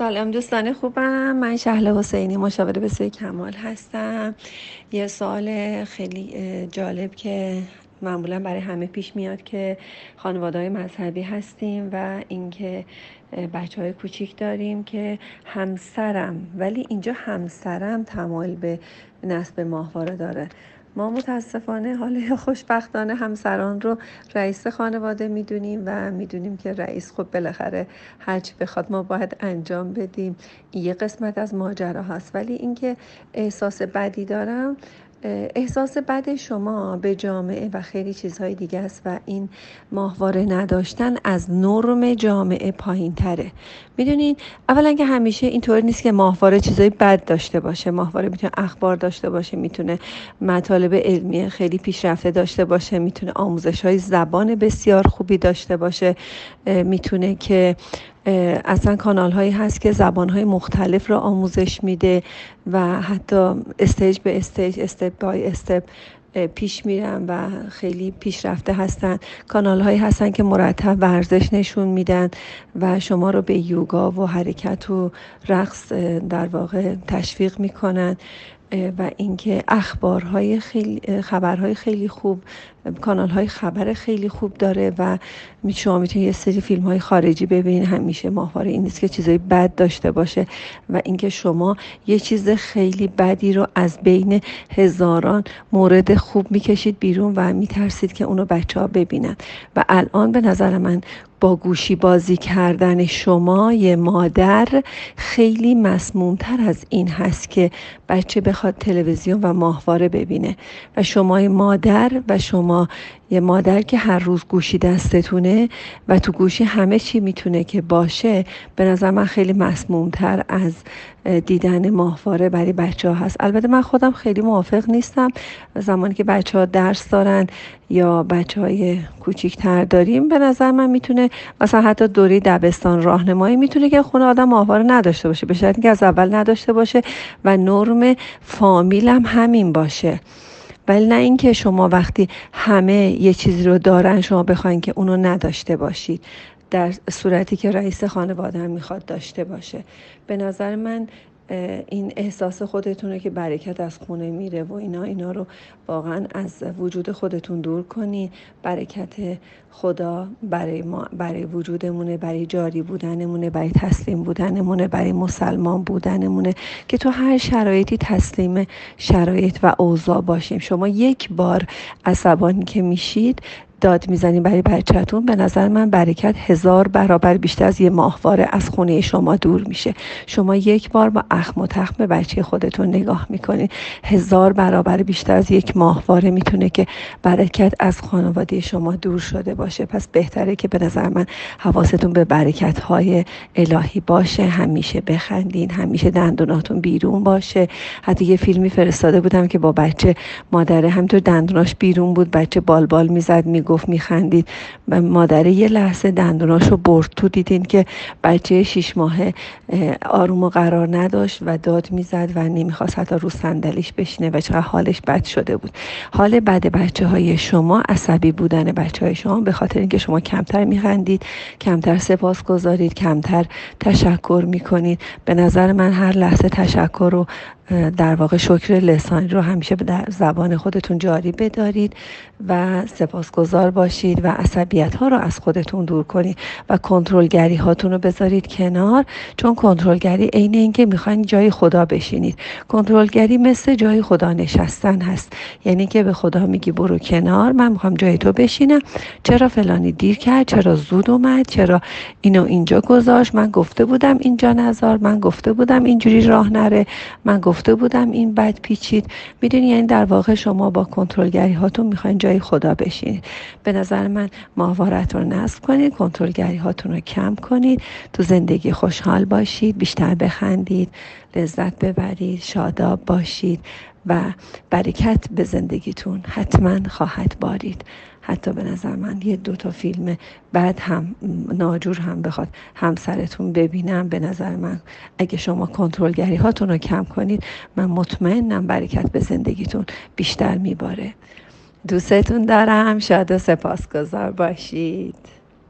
سلام دوستان خوبم. من شهله حسینی مشاور سوی کمال هستم. یه سوال خیلی جالب که معمولا برای همه پیش میاد که خانواده های مذهبی هستیم و اینکه بچه های کوچیک داریم که همسرم ولی اینجا همسرم تمایل به نصب ماهواره داره. ما متاسفانه حالا خوشبختانه همسران رو رئیس خانواده می‌دونیم و می‌دونیم که رئیس خب بالاخره هرچی بخواد ما باید انجام بدیم. یه قسمت از ماجرا هست ولی اینکه احساس بدی دارم احساس بد شما به جامعه و خیلی چیزهای دیگه است و این ماهواره نداشتن از نرم جامعه پایین تره. می‌دونین اولا که همیشه اینطور نیست که ماهواره چیزهای بد داشته باشه. ماهواره می‌تونه اخبار داشته باشه می‌تونه مطالب علمی خیلی پیشرفته داشته باشه می‌تونه آموزش های زبان بسیار خوبی داشته باشه می‌تونه که اصلا کانال هایی هست که زبان های مختلف را آموزش میده و حتی stage به stage step by step پیش میرن و خیلی پیشرفته هستن. کانال هایی هستن که مرتب ورزش نشون میدن و شما رو به یوگا و حرکت و رقص در واقع تشویق می‌کنن. و اینکه اخبارهای خیلی خبرهای خیلی خوب کانال های خبر خیلی خوب داره و شما می‌تونید یه سری فیلم های خارجی ببینید. همیشه ماهواره این نیست که چیزای بد داشته باشه و اینکه شما یه چیز خیلی بدی رو از بین هزاران مورد خوب می‌کشید بیرون و میترسید که اونو بچه ها ببینن. و الان به نظر من با گوشی بازی کردن شما مادر خیلی مسمومتر از این هست که بچه بخواد تلویزیون و ماهواره ببینه. و شما مادر و شما یه مادر که هر روز گوشی دستتونه و تو گوشی همه چی می‌تونه که باشه به نظر من خیلی مسمومتر از دیدن ماهواره برای بچه ها هست. البته من خودم خیلی موافق نیستم. زمانی که بچه ها درس دارن یا بچه های کوچیکتر داریم به نظر من می‌تونه مثلا حتی دوری دبستان راهنمایی می‌تونه که خونه آدم ماهواره نداشته باشه. به شرطی که از اول نداشته باشه و نرم فامیل هم همین باشه. ولی نه اینکه شما وقتی همه یه چیزی رو دارن شما بخواین که اونو نداشته باشید. در صورتی که رئیس خانواده هم می‌خواد داشته باشه. به نظر من این احساس خودتون رو که برکت از خونه میره و اینا اینا رو واقعا از وجود خودتون دور کنی برکت خدا برای ما برای وجودمونه برای جاری بودنمونه برای تسلیم بودنمونه برای مسلمان بودنمونه که تو هر شرایطی تسلیم شرایط و اوضاع باشیم. شما یک بار عصبانی که میشید داد می‌زنیم برای بچهتون به نظر من برکت هزار برابر بیشتر از یه ماهواره از خونه شما دور میشه. شما یک بار با اخم و تخم بچه خودتون نگاه می‌کنید هزار برابر بیشتر از یک ماهواره می‌تونه که برکت از خانواده شما دور شده باشه. پس بهتره که به نظر من حواستون به برکت های الهی باشه. همیشه بخندین همیشه دندوناتون بیرون باشه. حتی یه فیلمی فرستاده بودم که با بچه مادره. همینطور دندوناش بیرون بود بچه بالبال بال می‌زد می‌گفت می‌گفت میخندید. مادره یه لحظه دندوناشو برد. تو دیدین که بچه شیش ماهه آروم و قرار نداشت و داد می‌زد و نمی‌خواست حتی رو صندلیش بشینه و چقدر حالش بد شده بود. حال بد بچه های شما عصبی بودن بچه های شما به خاطر اینکه شما کمتر میخندید کمتر سپاس گذارید کمتر تشکر می‌کنید. به نظر من هر لحظه تشکر رو در واقع شکر لسانی رو همیشه در زبان خودتون جاری بدارید و سپاسگزار باشید و عصبیت ها رو از خودتون دور کنید و کنترلگری هاتون رو بذارید کنار چون کنترلگری عین اینکه می‌خواین جای خدا بشینید. کنترلگری مثل جای خدا نشستن هست. یعنی که به خدا میگی برو کنار من می‌خوام جای تو بشینم. چرا فلانی دیر کرد؟ چرا زود اومد؟ چرا اینو اینجا گذاشت؟ من گفته بودم اینجا نزار من گفته بودم اینجوری راه نره. من گفته گفته بودم این بد پیچید. می‌دونی یعنی در واقع شما با کنترلگری هاتون می‌خواین جای خدا بشینید به نظر من ماهوارت رو نصب کنید کنترلگری هاتون رو کم کنید. تو زندگی خوشحال باشید بیشتر بخندید لذت ببرید شاداب باشید. و برکت به زندگیتون حتما خواهد بارید. حتی به نظر من یه دو تا فیلم بعد هم ناجور هم بخواد همسرتون ببینم به نظر من اگه شما کنترلگری هاتون رو کم کنید من مطمئنم برکت به زندگیتون بیشتر میباره. دوستتون دارم. شاد و سپاسگزار باشید.